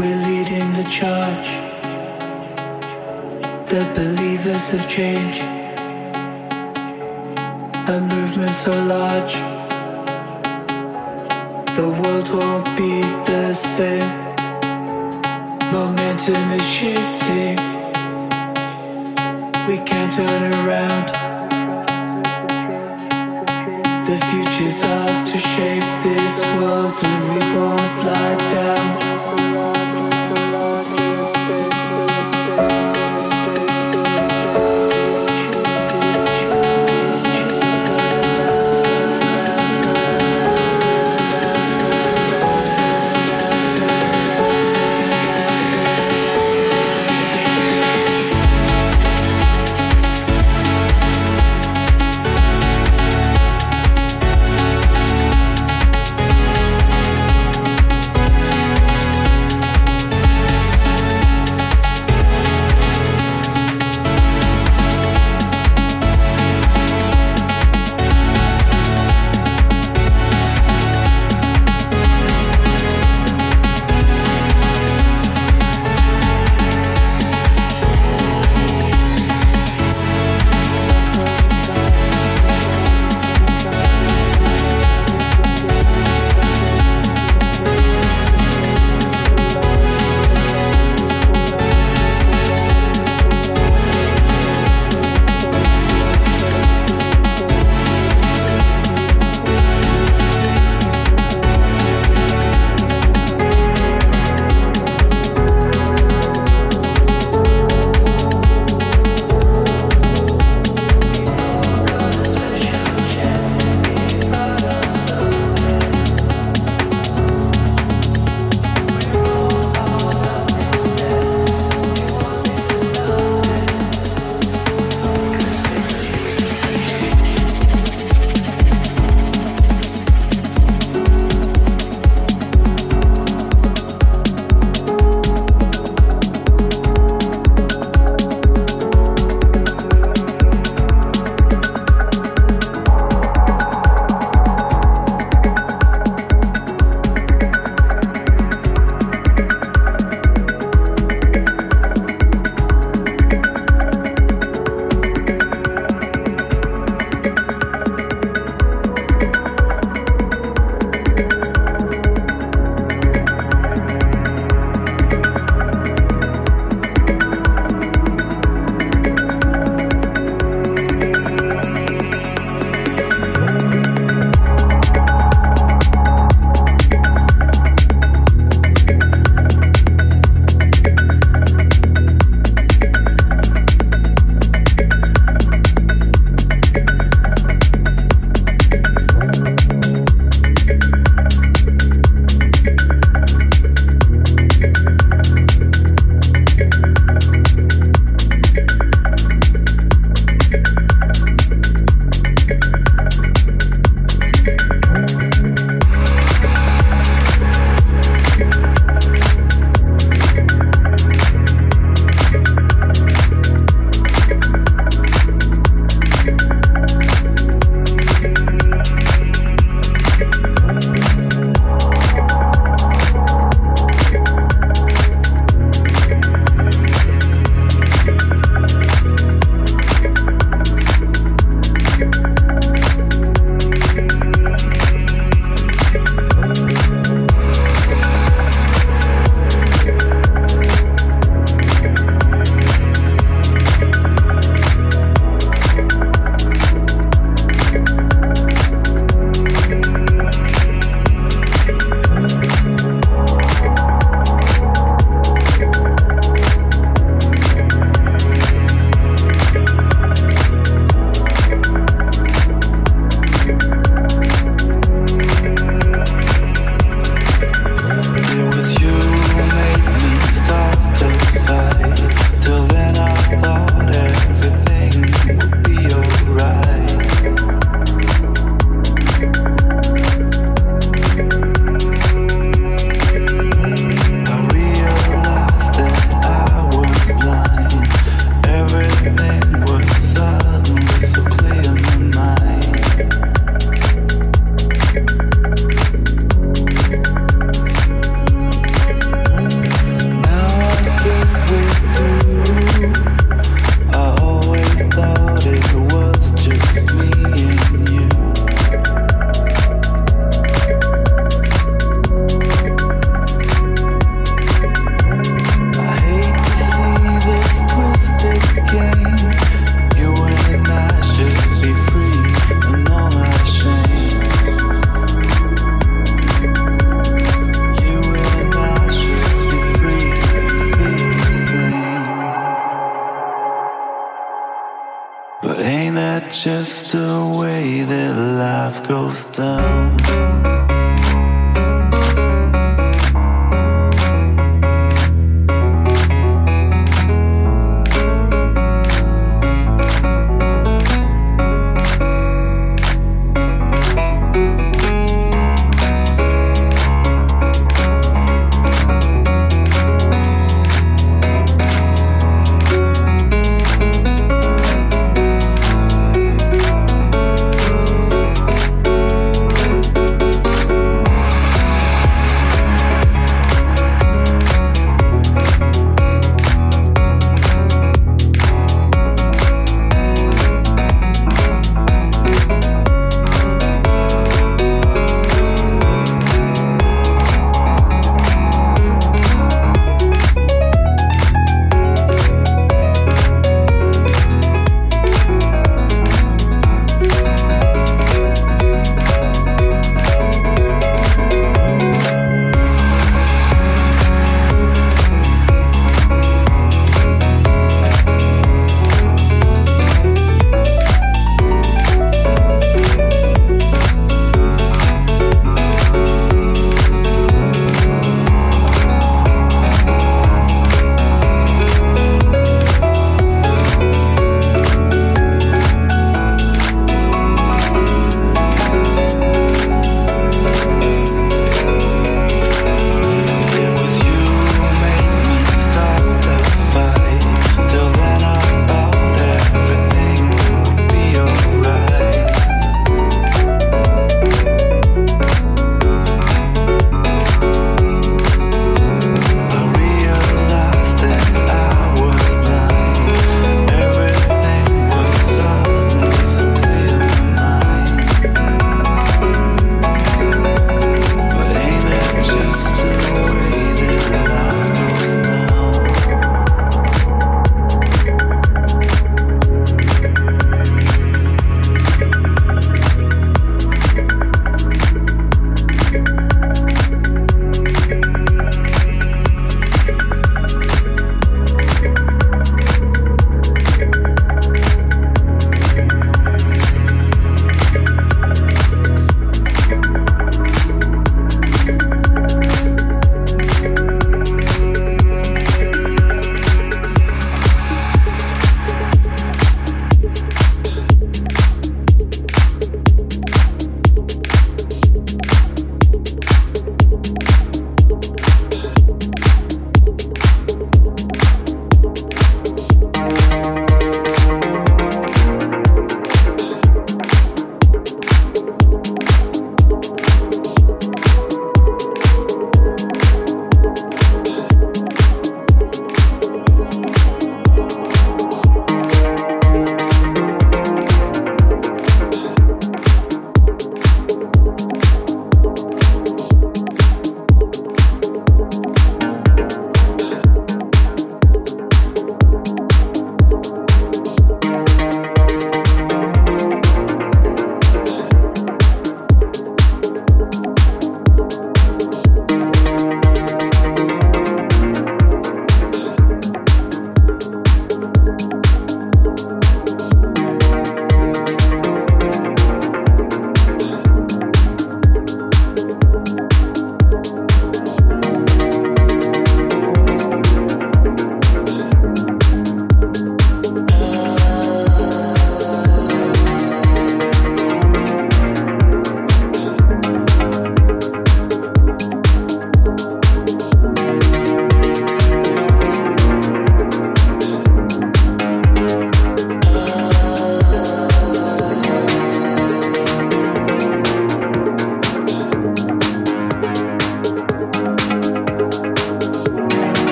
we're leading the charge. The believers of change. A movement so large. The world won't be the same. Momentum is shifting. We can't turn around. The future's ours to shape this world, and we won't lie down.